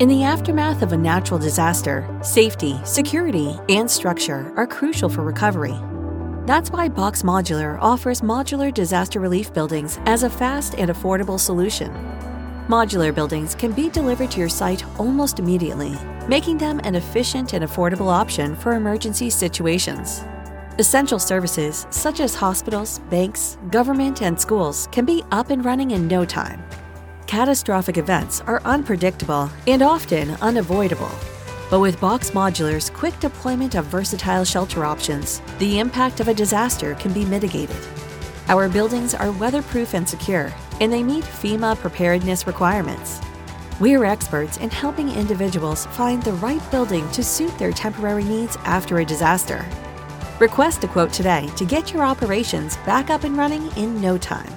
In the aftermath of a natural disaster, safety, security, and structure are crucial for recovery. That's why Box Modular offers modular disaster relief buildings as a fast and affordable solution. Modular buildings can be delivered to your site almost immediately, making them an efficient and affordable option for emergency situations. Essential services such as hospitals, banks, government, and schools can be up and running in no time. Catastrophic events are unpredictable and often unavoidable. But with Box Modular's quick deployment of versatile shelter options, the impact of a disaster can be mitigated. Our buildings are weatherproof and secure, and they meet FEMA preparedness requirements. We're experts in helping individuals find the right building to suit their temporary needs after a disaster. Request a quote today to get your operations back up and running in no time.